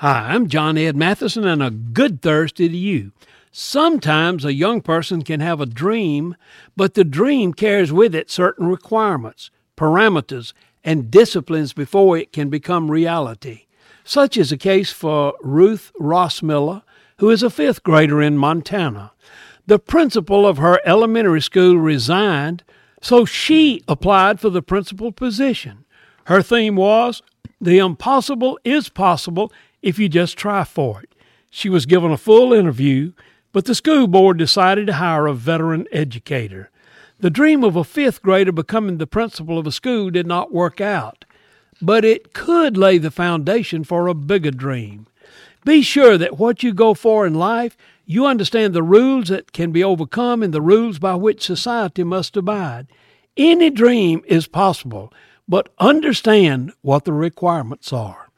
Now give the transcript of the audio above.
Hi, I'm John Ed Matheson, and a good Thursday to you. Sometimes a young person can have a dream, but the dream carries with it certain requirements, parameters, and disciplines before it can become reality. Such is the case for Ruth Rossmiller, who is a fifth grader in Montana. The principal of her elementary school resigned, so she applied for the principal position. Her theme was The impossible is possible if you just try for it. She was given a full interview, but the school board decided to hire a veteran educator. The dream of a fifth grader becoming the principal of a school did not work out, but it could lay the foundation for a bigger dream. Be sure that what you go for in life, you understand the rules that can be overcome and the rules by which society must abide. Any dream is possible, but understand what the requirements are.